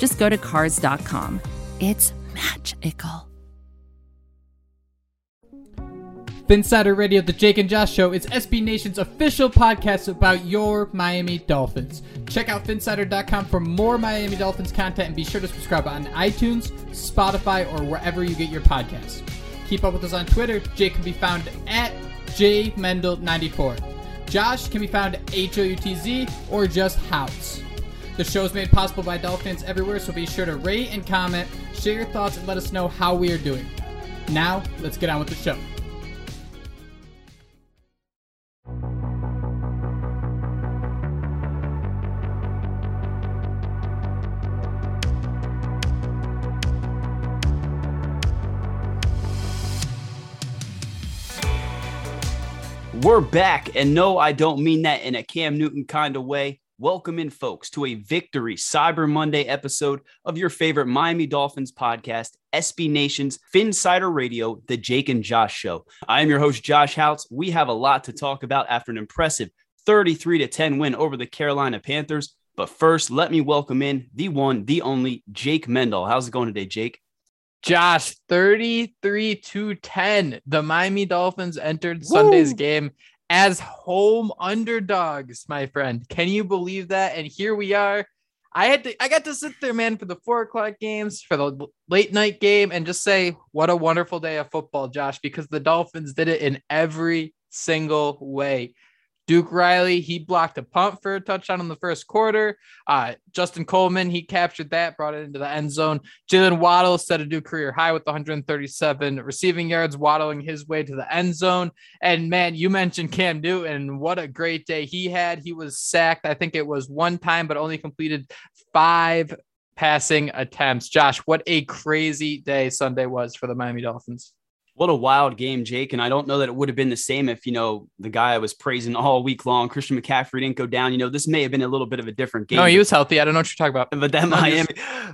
just go to Cars.com. It's magical. Phinsider Radio, the Jake and Josh Show, is SB Nation's official podcast about your Miami Dolphins. Check out Phinsider.com for more Miami Dolphins content and be sure to subscribe on iTunes, Spotify, or wherever you get your podcasts. Keep up with us on Twitter. Jake can be found at JMendel94. Josh can be found at H-O-U-T-Z or just House. The show is made possible by Dolphins everywhere, so be sure to rate and comment, share your thoughts, and let us know how we are doing. Now, let's get on with the show. We're back, and no, I don't mean that in a Cam Newton kind of way. Welcome in, folks, to a Victory Cyber Monday episode of your favorite Miami Dolphins podcast, SB Nation's Phinsider Radio, the Jake and Josh Show. I am your host, Josh Houtz. We have a lot to talk about after an impressive 33 to 10 win over the Carolina Panthers. But first, let me welcome in the one, the only Jake Mendel. How's it going today, Jake? Josh, 33 to 10. The Miami Dolphins entered Woo! Sunday's game as home underdogs, my friend. Can you believe that? And here we are. I had to I got to sit there, man, for the four o'clock games, for the late night game, and just say, what a wonderful day of football, Josh, because the Dolphins did it in every single way. Duke Riley, he blocked a punt for a touchdown in the first quarter. Uh, Justin Coleman, he captured that, brought it into the end zone. Jaylen Waddle set a new career high with 137 receiving yards, waddling his way to the end zone. And man, you mentioned Cam Newton. What a great day he had. He was sacked, I think it was one time, but only completed five passing attempts. Josh, what a crazy day Sunday was for the Miami Dolphins. What a wild game, Jake. And I don't know that it would have been the same if, you know, the guy I was praising all week long, Christian McCaffrey, didn't go down. You know, this may have been a little bit of a different game. No, he was healthy. I don't know what you're talking about. But that Miami,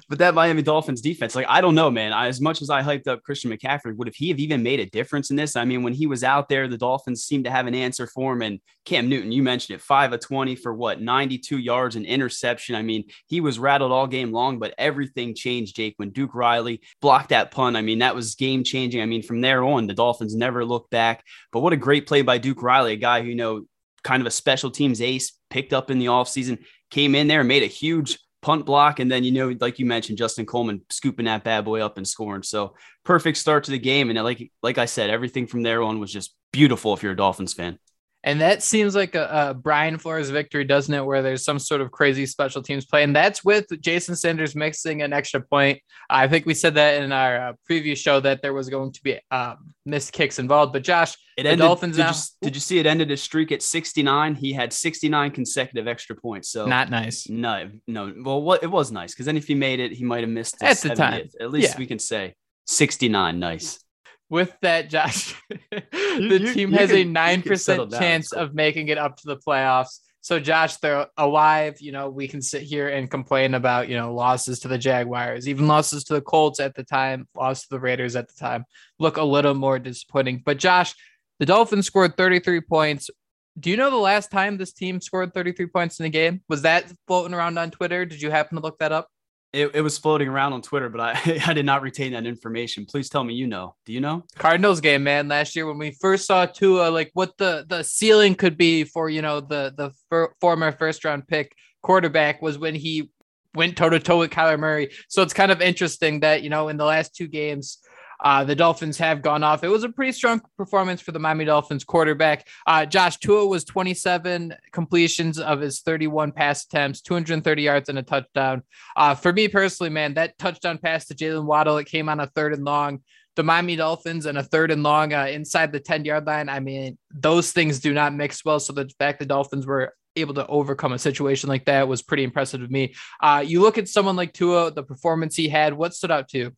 but that Miami Dolphins defense, like, I don't know, man. I, as much as I hyped up Christian McCaffrey, would have he have even made a difference in this? I mean, when he was out there, the Dolphins seemed to have an answer for him. And Cam Newton, you mentioned it, five of 20 for what, 92 yards and interception. I mean, he was rattled all game long, but everything changed, Jake, when Duke Riley blocked that punt. I mean, that was game changing. I mean, from there on, the Dolphins never looked back. But what a great play by Duke Riley, a guy who, you know, kind of a special teams ace, picked up in the offseason, came in there, made a huge punt block. And then, you know, like you mentioned, Justin Coleman scooping that bad boy up and scoring. So perfect start to the game. And like, like I said, everything from there on was just beautiful if you're a Dolphins fan. And that seems like a, a, Brian Flores victory, doesn't it? Where there's some sort of crazy special teams play. And that's with Jason Sanders mixing an extra point. I think we said that in our uh, previous show that there was going to be um, missed kicks involved. But Josh, it the ended, Dolphins did now. You, did you see it ended his streak at 69? He had 69 consecutive extra points. So not nice. No, no. Well, what it was nice because then if he made it, he might have missed at the time. At least yeah. we can say 69. Nice with that, Josh, the you, team you has can, a nine percent chance of making it up to the playoffs. So, Josh, they're alive. You know, we can sit here and complain about you know losses to the Jaguars, even losses to the Colts at the time, loss to the Raiders at the time. Look a little more disappointing. But Josh, the Dolphins scored 33 points. Do you know the last time this team scored 33 points in a game? Was that floating around on Twitter? Did you happen to look that up? It, it was floating around on Twitter, but I, I did not retain that information. Please tell me you know. Do you know? Cardinals game, man. Last year when we first saw Tua, like what the the ceiling could be for you know the the former first round pick quarterback was when he went toe to toe with Kyler Murray. So it's kind of interesting that you know in the last two games uh, the Dolphins have gone off. It was a pretty strong performance for the Miami Dolphins quarterback. Uh, Josh Tua was 27 completions of his 31 pass attempts, 230 yards and a touchdown. Uh, for me personally, man, that touchdown pass to Jaylen Waddle, it came on a third and long. The Miami Dolphins and a third and long uh, inside the 10 yard line. I mean, those things do not mix well. So the fact the Dolphins were able to overcome a situation like that was pretty impressive to me. Uh, you look at someone like Tua, the performance he had, what stood out to you?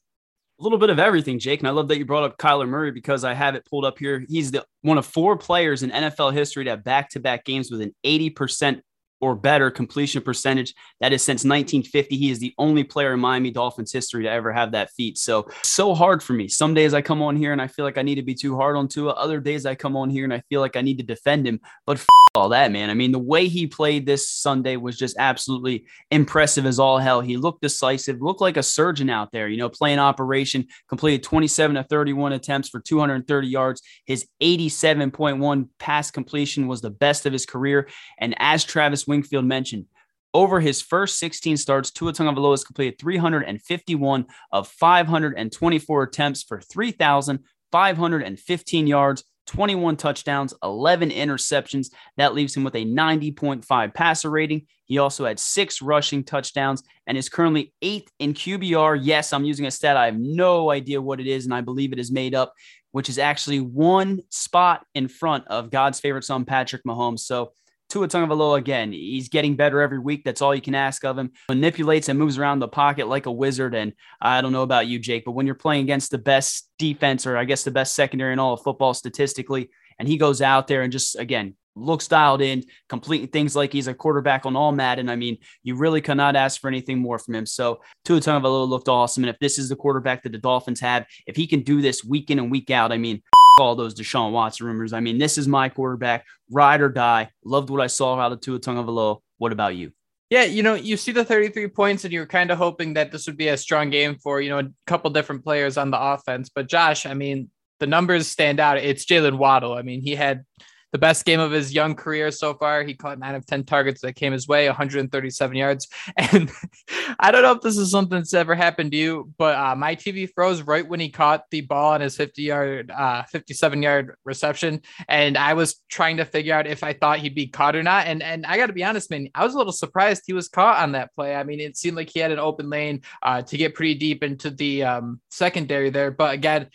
A little bit of everything, Jake. And I love that you brought up Kyler Murray because I have it pulled up here. He's the one of four players in NFL history to have back-to-back games with an 80% or better completion percentage. That is since 1950. He is the only player in Miami Dolphins history to ever have that feat. So, so hard for me. Some days I come on here and I feel like I need to be too hard on Tua. Other days I come on here and I feel like I need to defend him. But f- all that, man. I mean, the way he played this Sunday was just absolutely impressive as all hell. He looked decisive, looked like a surgeon out there, you know, playing operation, completed 27 to 31 attempts for 230 yards. His 87.1 pass completion was the best of his career. And as Travis Wingfield mentioned, over his first 16 starts, Tua Tagovailoa has completed 351 of 524 attempts for 3,515 yards, 21 touchdowns, 11 interceptions. That leaves him with a 90.5 passer rating. He also had six rushing touchdowns and is currently eighth in QBR. Yes, I'm using a stat. I have no idea what it is, and I believe it is made up, which is actually one spot in front of God's favorite son, Patrick Mahomes. So Tua Tagovailoa again, he's getting better every week. That's all you can ask of him. Manipulates and moves around the pocket like a wizard. And I don't know about you, Jake, but when you're playing against the best defense, or I guess the best secondary in all of football statistically, and he goes out there and just again looks dialed in, completing things like he's a quarterback on all Madden. I mean, you really cannot ask for anything more from him. So Tua Tagovailoa looked awesome. And if this is the quarterback that the Dolphins have, if he can do this week in and week out, I mean, all those Deshaun Watson rumors. I mean, this is my quarterback, ride or die. Loved what I saw out of Tua Tagovailoa. What about you? Yeah, you know, you see the 33 points and you're kind of hoping that this would be a strong game for, you know, a couple different players on the offense. But Josh, I mean, the numbers stand out. It's Jaylen Waddle. I mean, he had the best game of his young career so far. He caught nine of 10 targets that came his way, 137 yards. And I don't know if this is something that's ever happened to you, but uh, my TV froze right when he caught the ball on his 50 yard, uh, 57 yard reception. And I was trying to figure out if I thought he'd be caught or not. And, and I got to be honest, man, I was a little surprised he was caught on that play. I mean, it seemed like he had an open lane uh, to get pretty deep into the um, secondary there. But again,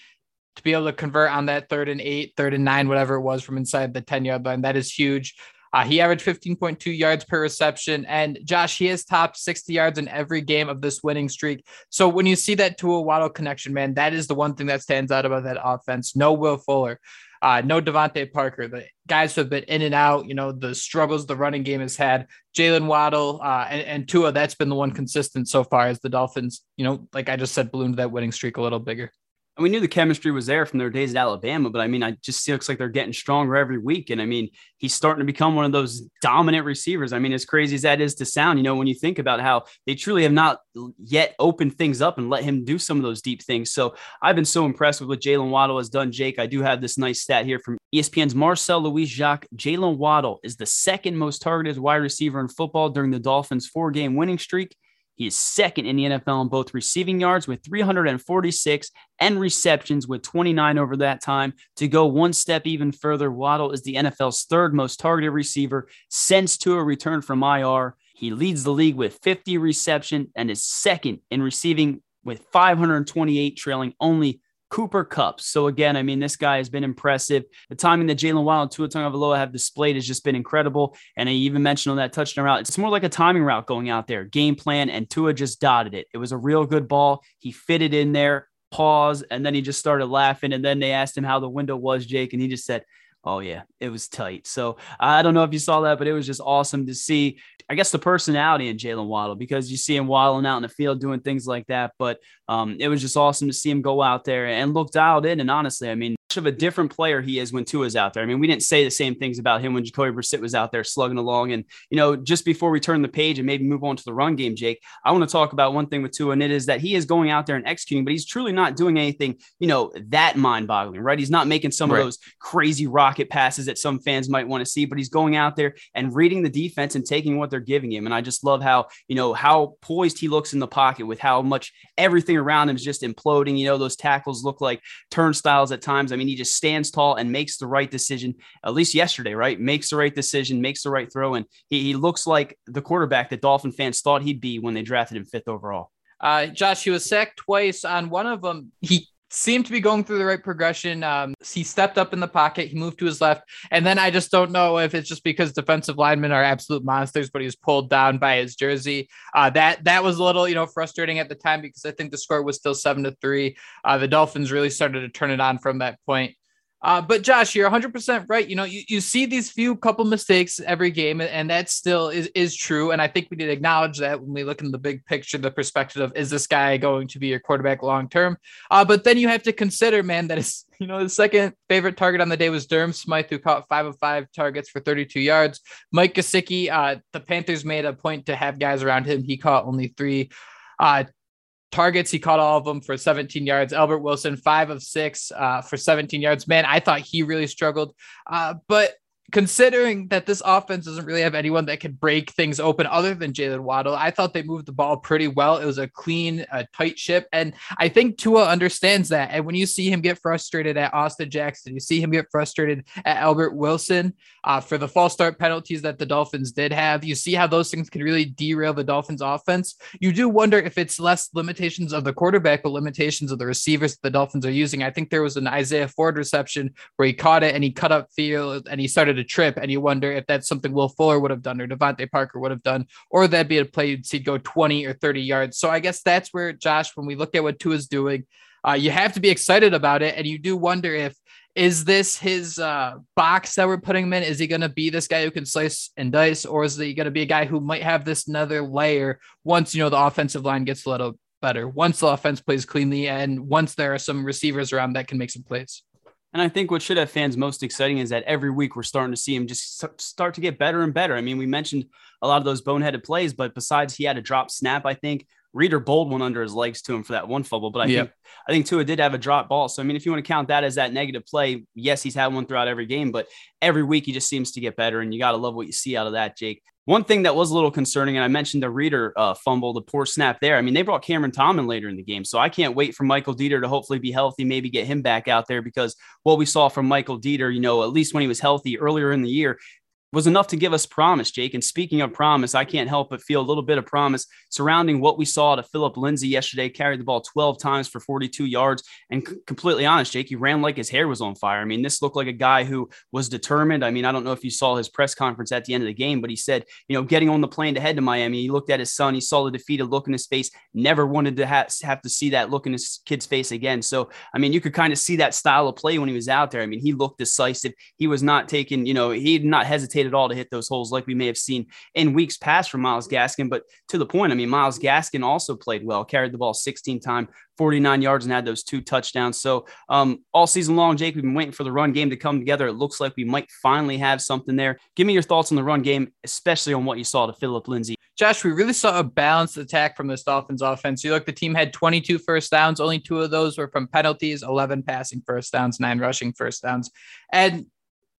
to be able to convert on that third and eight, third and nine, whatever it was from inside the 10 yard line. That is huge. Uh, he averaged 15.2 yards per reception. And Josh, he has topped 60 yards in every game of this winning streak. So when you see that Tua Waddle connection, man, that is the one thing that stands out about that offense. No Will Fuller, uh, no DeVante Parker. The guys who have been in and out, you know, the struggles the running game has had. Jaylen Waddle uh, and, and Tua, that's been the one consistent so far as the Dolphins, you know, like I just said, ballooned that winning streak a little bigger. And we knew the chemistry was there from their days at Alabama, but I mean, I just looks like they're getting stronger every week. And I mean, he's starting to become one of those dominant receivers. I mean, as crazy as that is to sound, you know, when you think about how they truly have not yet opened things up and let him do some of those deep things. So I've been so impressed with what Jaylen Waddle has done. Jake, I do have this nice stat here from ESPN's Marcel Louis Jacques. Jalen Waddle is the second most targeted wide receiver in football during the Dolphins' four game winning streak. He is second in the NFL in both receiving yards with 346 and receptions with 29 over that time. To go one step even further, Waddle is the NFL's third most targeted receiver since Tua returned from IR. He leads the league with 50 reception and is second in receiving with 528, trailing only Cooper Kupp. So again, I mean, this guy has been impressive. The timing that Jaylen Waddle and Tua Tagovailoa have displayed has just been incredible. And I even mentioned on that touchdown route, it's more like a timing route going out there, game plan, and Tua just dotted it. It was a real good ball. He fitted in there, pause, and then he just started laughing. And then they asked him how the window was, Jake, and he just said, Oh yeah, it was tight. So I don't know if you saw that, but it was just awesome to see. I guess the personality in Jaylen Waddle because you see him waddling out in the field doing things like that. But um, it was just awesome to see him go out there and look dialed in. And honestly, I mean, of a different player he is when Tua's out there. I mean, we didn't say the same things about him when Jacoby Brissett was out there slugging along. And, you know, just before we turn the page and maybe move on to the run game, Jake, I want to talk about one thing with Tua, and it is that he is going out there and executing, but he's truly not doing anything, you know, that mind boggling, right? He's not making some right. of those crazy rocket passes that some fans might want to see, but he's going out there and reading the defense and taking what they're giving him. And I just love how, you know, how poised he looks in the pocket with how much everything around him is just imploding. You know, those tackles look like turnstiles at times. I mean, he just stands tall and makes the right decision. At least yesterday, right? Makes the right decision, makes the right throw, and he, he looks like the quarterback that Dolphin fans thought he'd be when they drafted him fifth overall. Uh, Josh, he was sacked twice. On one of them, he seemed to be going through the right progression. Um, he stepped up in the pocket, he moved to his left, and then I just don't know if it's just because defensive linemen are absolute monsters, but he was pulled down by his jersey. Uh, that that was a little you know frustrating at the time because I think the score was still seven to three. Uh, the Dolphins really started to turn it on from that point. Uh, but Josh, you're 100% right. You know, you, you see these few couple mistakes every game, and that still is, is true. And I think we need to acknowledge that when we look in the big picture, the perspective of is this guy going to be your quarterback long term? Uh, but then you have to consider, man, that is, you know, the second favorite target on the day was Durham Smythe, who caught five of five targets for 32 yards. Mike Gesicki, uh, the Panthers made a point to have guys around him. He caught only three. Uh, targets. He caught all of them for 17 yards. Albert Wilson, five of six uh, for 17 yards. Man, I thought he really struggled. Uh, but considering that this offense doesn't really have anyone that can break things open other than Jaylen Waddle, I thought they moved the ball pretty well. It was a clean, uh, tight ship. And I think Tua understands that. And when you see him get frustrated at Austin Jackson, you see him get frustrated at Albert Wilson uh, for the false start penalties that the Dolphins did have. You see how those things can really derail the Dolphins offense. You do wonder if it's less limitations of the quarterback, but limitations of the receivers that the Dolphins are using. I think there was an Isaiah Ford reception where he caught it and he cut up field and he started a trip, and you wonder if that's something Will Fuller would have done or DeVante Parker would have done, or that'd be a play you'd see go 20 or 30 yards. So I guess that's where Josh, when we look at what Tua is doing, uh, you have to be excited about it, and you do wonder if is this his uh, box that we're putting him in? Is he going to be this guy who can slice and dice, or is he going to be a guy who might have this another layer once you know the offensive line gets a little better, once the offense plays cleanly, and once there are some receivers around that can make some plays? And I think what should have fans most exciting is that every week we're starting to see him just start to get better and better. I mean, we mentioned a lot of those boneheaded plays, but besides he had a drop snap, I think Reader bowled one under his legs to him for that one fumble. But I think I think Tua did have a drop ball. So I mean, if you want to count that as that negative play, yes, he's had one throughout every game, but every week he just seems to get better, and you got to love what you see out of that, Jake. One thing that was a little concerning, and I mentioned the reader uh, fumble, the poor snap there. I mean, they brought Cameron Tomlin later in the game, so I can't wait for Michael Deiter to hopefully be healthy, maybe get him back out there because what we saw from Michael Deiter, you know, at least when he was healthy earlier in the year, was enough to give us promise, Jake. And speaking of promise, I can't help but feel a little bit of promise surrounding what we saw to Phillip Lindsay yesterday. Carried the ball 12 times for 42 yards. And c- completely honest, Jake, he ran like his hair was on fire. I mean, this looked like a guy who was determined. I mean, I don't know if you saw his press conference at the end of the game, but he said, you know, getting on the plane to head to Miami, he looked at his son, he saw the defeated look in his face, never wanted to ha- have to see that look in his kid's face again. So, I mean, you could kind of see that style of play when he was out there. I mean, he looked decisive. He was not taking, you know, he did not hesitate at all to hit those holes like we may have seen in weeks past from Myles Gaskin. But to the point, I mean, Myles Gaskin also played well, carried the ball 16 times, 49 yards, and had those two touchdowns. So um, all season long, Jake, we've been waiting for the run game to come together. It looks like we might finally have something there. Give me your thoughts on the run game, especially on what you saw to Phillip Lindsay. Josh, we really saw a balanced attack from this Dolphins offense. You look, the team had 22 first downs. Only two of those were from penalties, 11 passing first downs, nine rushing first downs. And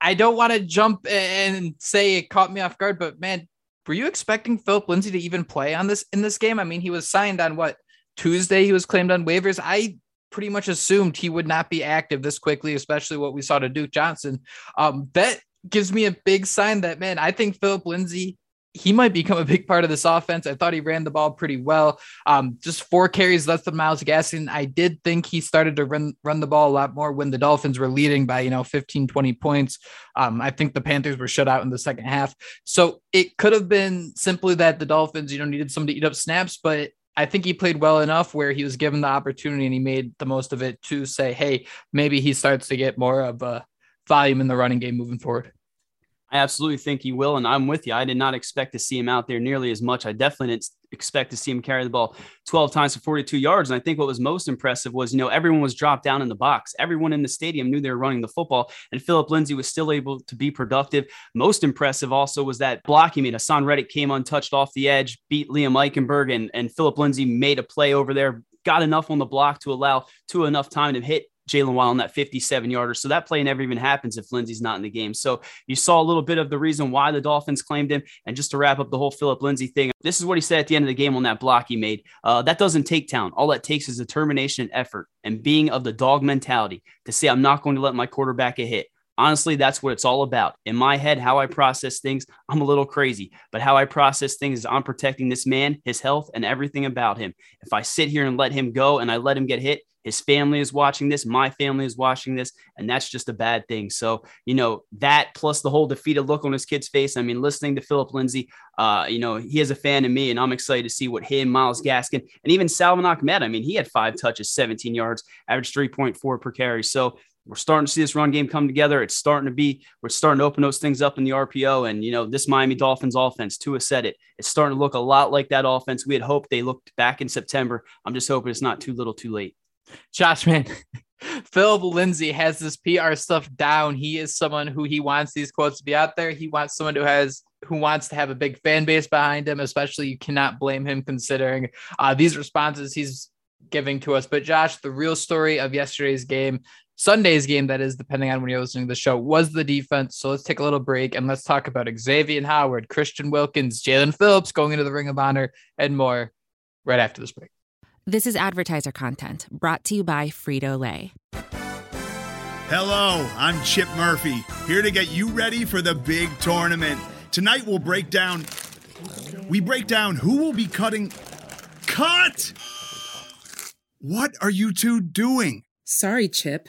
I don't want to jump and say it caught me off guard, but man, were you expecting Phillip Lindsay to even play on this in this game? I mean, he was signed on what Tuesday. He was claimed on waivers. I pretty much assumed he would not be active this quickly, especially what we saw to Duke Johnson. Um, that gives me a big sign that man, I think Phillip Lindsay he might become a big part of this offense. I thought he ran the ball pretty well. Um, just four carries less than Myles Gaskin. I did think he started to run run the ball a lot more when the Dolphins were leading by, you know, 15, 20 points. Um, I think the Panthers were shut out in the second half. So it could have been simply that the Dolphins, you know, needed somebody to eat up snaps, but I think he played well enough where he was given the opportunity and he made the most of it to say, hey, maybe he starts to get more of a volume in the running game moving forward. I absolutely think he will. And I'm with you. I did not expect to see him out there nearly as much. I definitely didn't expect to see him carry the ball 12 times for 42 yards. And I think what was most impressive was, you know, everyone was dropped down in the box. Everyone in the stadium knew they were running the football, and Phillip Lindsay was still able to be productive. Most impressive also was that block he made. Haason Reddick came untouched off the edge, beat Liam Eichenberg, and, and Phillip Lindsay made a play over there, got enough on the block to allow to enough time to hit Jaylen Waddle on that 57 yarder. So that play never even happens if Lindsay's not in the game. So you saw a little bit of the reason why the Dolphins claimed him. And just to wrap up the whole Phillip Lindsay thing, this is what he said at the end of the game on that block he made. Uh, that doesn't take town. All that takes is determination and effort and being of the dog mentality to say, I'm not going to let my quarterback get hit. Honestly, that's what it's all about. In my head, how I process things, I'm a little crazy, but how I process things is I'm protecting this man, his health, and everything about him. If I sit here and let him go and I let him get hit, his family is watching this. My family is watching this. And that's just a bad thing. So, you know, that plus the whole defeated look on his kid's face. I mean, listening to Phillip Lindsay, uh, you know, he is a fan of me, and I'm excited to see what him, Myles Gaskin, and even Salvon Ahmed. I mean, he had five touches, 17 yards, average 3.4 per carry. So, we're starting to see this run game come together. It's starting to be, we're starting to open those things up in the RPO. And, you know, this Miami Dolphins offense, Tua said it, it's starting to look a lot like that offense. We had hoped they looked back in September. I'm just hoping it's not too little too late. Josh, man, Phillip Lindsay has this PR stuff down. He is someone who he wants these quotes to be out there. He wants someone who has who wants to have a big fan base behind him. Especially, you cannot blame him considering uh, these responses he's giving to us. But Josh, the real story of yesterday's game, Sunday's game, that is, depending on when you're listening to the show, was the defense. So let's take a little break and let's talk about Xavier Howard, Christian Wilkins, Jaelan Phillips going into the Ring of Honor, and more right after this break. This is advertiser content brought to you by Frito Lay. Hello, I'm Chip Murphy, here to get you ready for the big tournament. Tonight we'll break down. We break down who will be cutting. Cut! What are you two doing? Sorry, Chip.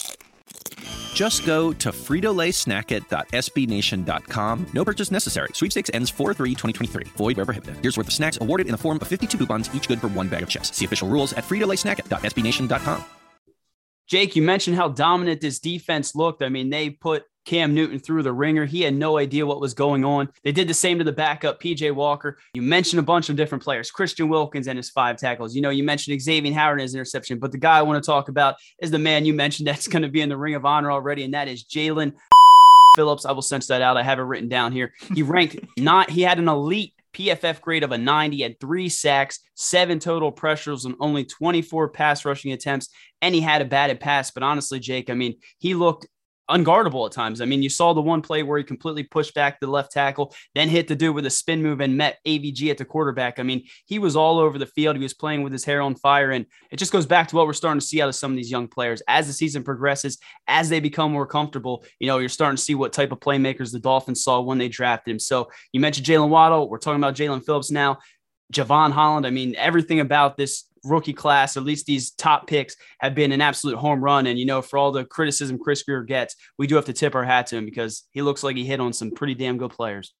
Just go to fritolaysnacket.sbnation.com. No purchase necessary. Sweepstakes ends 4-3-2023. Void where prohibited. Here's worth of snacks awarded in the form of 52 coupons, each good for one bag of chips. See official rules at fritolaysnacket.sbnation.com. Jake, you mentioned how dominant this defense looked. I mean, they put Cam Newton through the ringer. He had no idea what was going on. They did the same to the backup, PJ Walker. You mentioned a bunch of different players, Christian Wilkins and his five tackles. You know, you mentioned Xavier Howard and his interception, but the guy I want to talk about is the man you mentioned that's going to be in the ring of honor already, and that is Jaelan Phillips. I will sense that out. I have it written down here. He ranked not, he had an elite PFF grade of a 90, had three sacks, seven total pressures, and only 24 pass rushing attempts. And he had a batted pass. But honestly, Jake, I mean, he looked unguardable at times. I mean, you saw the one play where he completely pushed back the left tackle, then hit the dude with a spin move and met AVG at the quarterback. I mean, he was all over the field. He was playing with his hair on fire. And it just goes back to what we're starting to see out of some of these young players. As the season progresses, as they become more comfortable, you know, you're starting to see what type of playmakers the Dolphins saw when they drafted him. So you mentioned Jaylen Waddle. We're talking about Jaelan Phillips now. Jevon Holland. I mean, everything about this rookie class, at least these top picks, have been an absolute home run. And, you know, for all the criticism Chris Grier gets, we do have to tip our hat to him because he looks like he hit on some pretty damn good players.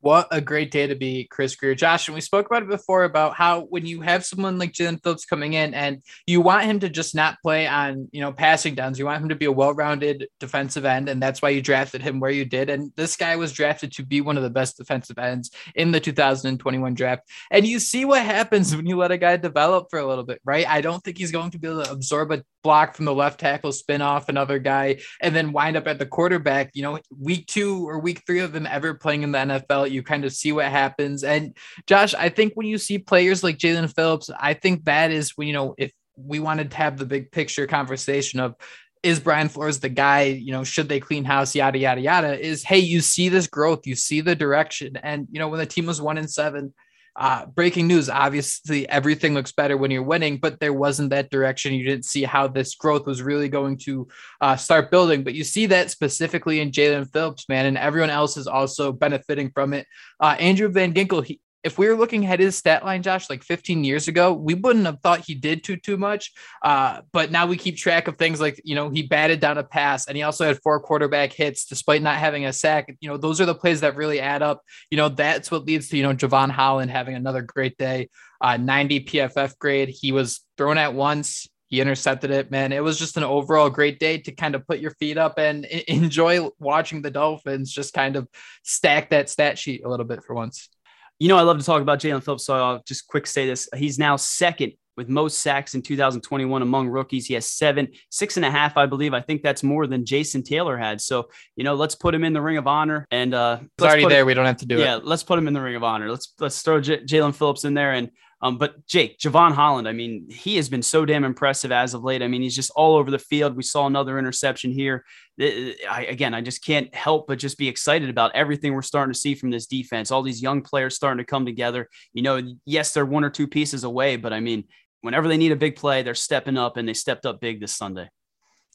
What a great day to be Chris Grier. Josh, and we spoke about it before about how when you have someone like Jaelan Phillips coming in and you want him to just not play on, you know, passing downs, you want him to be a well-rounded defensive end, and that's why you drafted him where you did. And this guy was drafted to be one of the best defensive ends in the 2021 draft. And you see what happens when you let a guy develop for a little bit, right? I don't think he's going to be able to absorb a block from the left tackle, spin off another guy, and then wind up at the quarterback. You know, week two or week three of them ever playing in the NFL you kind of see what happens. And Josh, I think when you see players like Jaelan Phillips, I think that is when, you know, if we wanted to have the big picture conversation of is Brian Flores the guy? You know, should they clean house? Yada yada yada. Is hey, you see this growth, you see the direction, and you know when the team was one and seven, uh, breaking news. Obviously, everything looks better when you're winning, but there wasn't that direction. You didn't see how this growth was really going to uh, start building. But you see that specifically in Jaelan Phillips, man, and everyone else is also benefiting from it. Uh, Andrew Van Ginkel, he, if we were looking at his stat line, Josh, like 15 years ago, we wouldn't have thought he did too too much. Uh, but now we keep track of things like you know he batted down a pass, and he also had four quarterback hits despite not having a sack. You know those are the plays that really add up. You know that's what leads to you know Jevon Holland having another great day, uh, 90 PFF grade. He was thrown at once. He intercepted it, man. It was just an overall great day to kind of put your feet up and enjoy watching the Dolphins just kind of stack that stat sheet a little bit for once. You know, I love to talk about Jaelan Phillips, so I'll just quick say this. He's now second with most sacks in 2021 among rookies. He has seven, six and a half, I believe. I think that's more than Jason Taylor had. So, you know, let's put him in the ring of honor. And uh, it's already there. Him, we don't have to do yeah, it. Yeah, let's put him in the ring of honor. Let's let's throw J- Jaelan Phillips in there. And um, but Jake, Jevon Holland, I mean, he has been so damn impressive as of late. I mean, he's just all over the field. We saw another interception here. I, again, I just can't help but just be excited about everything we're starting to see from this defense. All these young players starting to come together. You know, yes, they're one or two pieces away, but I mean, whenever they need a big play, they're stepping up and they stepped up big this Sunday.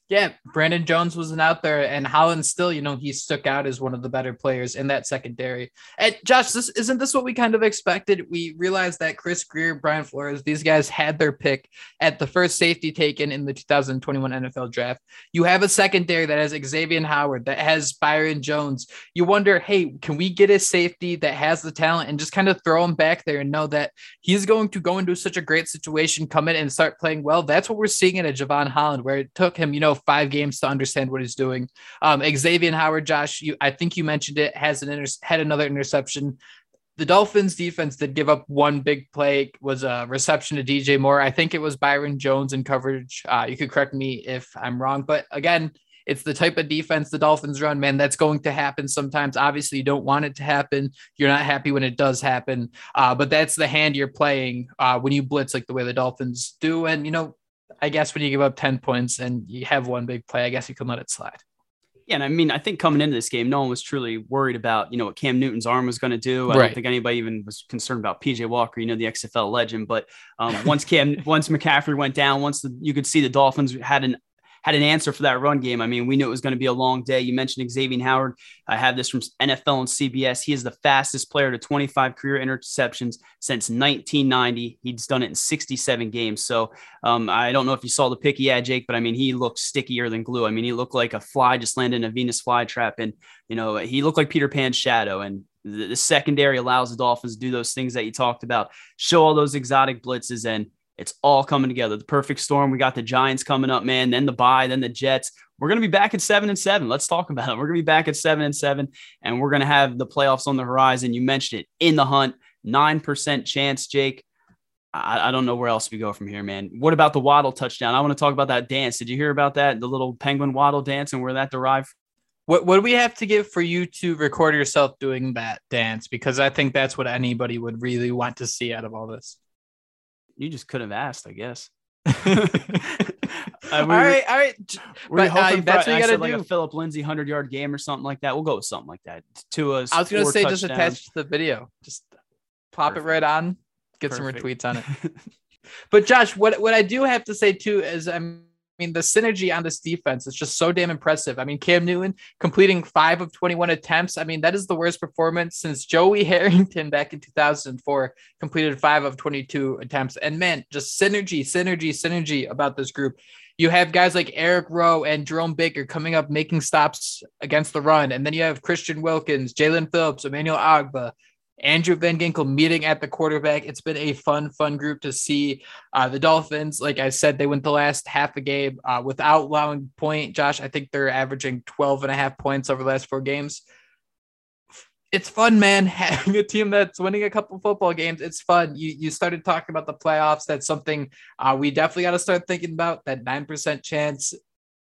Yeah, Brandon Jones wasn't out there, and Holland still, you know, he stuck out as one of the better players in that secondary. And Josh, this isn't this what we kind of expected? We realized that Chris Grier, Brian Flores, these guys had their pick at the first safety taken in the 2021 NFL draft. You have a secondary that has Xavier Howard, that has Byron Jones. You wonder, hey, can we get a safety that has the talent and just kind of throw him back there and know that he's going to go into such a great situation, come in and start playing well? That's what we're seeing in a Jevon Holland, where it took him, you know five games to understand what he's doing. Um, Xavier Howard, Josh, you, I think you mentioned it, has an inter- had another interception. The Dolphins defense did give up one big play, was a reception to DJ Moore. I think it was Byron Jones in coverage. Uh, you could correct me if I'm wrong, but again, it's the type of defense the Dolphins run, man. That's going to happen sometimes. Obviously, you don't want it to happen. You're not happy when it does happen, uh, but that's the hand you're playing uh, when you blitz like the way the Dolphins do. And you know, I guess when you give up 10 points and you have one big play, I guess you can let it slide. Yeah, and I mean, I think coming into this game, no one was truly worried about, you know, what Cam Newton's arm was going to do. I right. don't think anybody even was concerned about PJ Walker, you know, the XFL legend. But um, once Cam, once McCaffrey went down, once the, you could see the Dolphins had an had an answer for that run game. I mean, we knew it was going to be a long day. You mentioned Xavier Howard. I have this from NFL and CBS. He is the fastest player to 25 career interceptions since 1990. He's done it in 67 games. So um, I don't know if you saw the pick he had, Jake, but I mean, he looked stickier than glue. I mean, he looked like a fly just landed in a Venus flytrap. And, you know, he looked like Peter Pan's shadow. And the, secondary allows the Dolphins to do those things that you talked about, show all those exotic blitzes and it's all coming together. The perfect storm. We got the Giants coming up, man. Then the bye, then the Jets. We're going to be back at seven and seven. Let's talk about it. We're going to be back at seven and seven, and we're going to have the playoffs on the horizon. You mentioned it in the hunt, nine percent chance, Jake. I, I, don't know where else we go from here, man. What about the Waddle touchdown? I want to talk about that dance. Did you hear about that? The little penguin Waddle dance and where that derived? What what do we have to give for you to record yourself doing that dance? Because I think that's what anybody would really want to see out of all this you just could have asked, I guess. uh, we all right, all right. We're but, uh, that's what you got to do. Like a Phillip Lindsay hundred yard game or something like that. We'll go with something like that. To us, I was going to say just attach the video, just pop Perfect. it right on, get Perfect. some retweets on it. but Josh, what what I do have to say too is I'm I mean, the synergy on this defense is just so damn impressive. I mean, Cam Newton completing five of 21 attempts. I mean, that is the worst performance since Joey Harrington back in 2004 completed five of 22 attempts. And man, just synergy, synergy, synergy about this group. you have guys like Eric Rowe and Jerome Baker coming up making stops against the run. And then you have Christian Wilkins, Jaelan Phillips, Emmanuel Ogbah, Andrew Van Ginkel meeting at the quarterback. It's been a fun, fun group to see. Uh, the Dolphins, like I said, they went the last half a game uh, without allowing point. Josh, I think they're averaging 12 and a half points over the last four games. It's fun, man. Having a team that's winning a couple football games, it's fun. You you started talking about the playoffs. That's something uh, we definitely got to start thinking about. That nine percent chance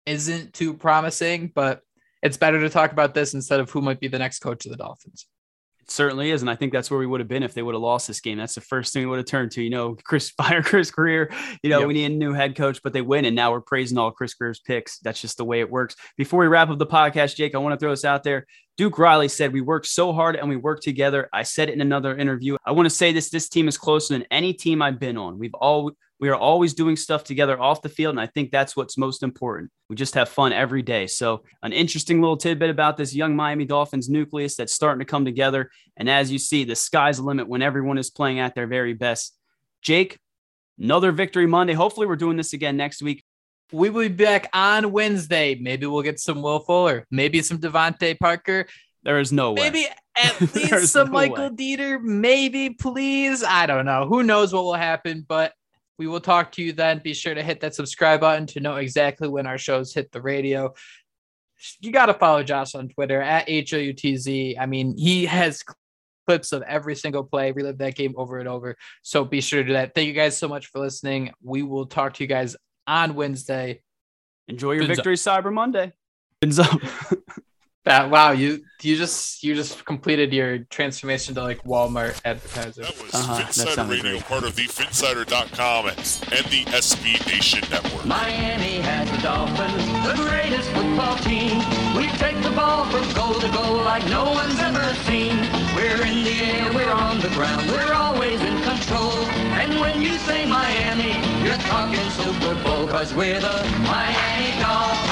isn't too promising, but it's better to talk about this instead of who might be the next coach of the Dolphins. Certainly is. And I think that's where we would have been if they would have lost this game. That's the first thing we would have turned to. You know, Chris fire Chris Grier. You know, yep. we need a new head coach, but they win. And now we're praising all Chris Grier's picks. That's just the way it works. Before we wrap up the podcast, Jake, I want to throw this out there. Duke Riley said, We work so hard and we work together. I said it in another interview. I want to say this this team is closer than any team I've been on. We've all we are always doing stuff together off the field. And I think that's what's most important. We just have fun every day. So, an interesting little tidbit about this young Miami Dolphins nucleus that's starting to come together. And as you see, the sky's the limit when everyone is playing at their very best. Jake, another victory Monday. Hopefully, we're doing this again next week. We will be back on Wednesday. Maybe we'll get some Will Fuller, maybe some DeVante Parker. There is no way. Maybe at least some no Michael way. Deiter. Maybe, please. I don't know. Who knows what will happen, but we will talk to you then. Be sure to hit that subscribe button to know exactly when our shows hit the radio. You got to follow Josh on Twitter at HOUTZ. I mean, he has clips of every single play, relive that game over and over. So be sure to do that. Thank you guys so much for listening. We will talk to you guys on Wednesday. Enjoy your victory, Cyber Monday. Fins up. That wow, you you just you just completed your transformation to like Walmart advertiser. That was uh-huh, Phinsider Radio, great. part of the Phinsider.com and the SB Nation Network. Miami has the Dolphins, the greatest football team. We take the ball from goal to goal like no one's ever seen. We're in the air, we're on the ground, we're always in control. And when you say Miami, you're talking Super Bowl, cause we're the Miami Dolphins.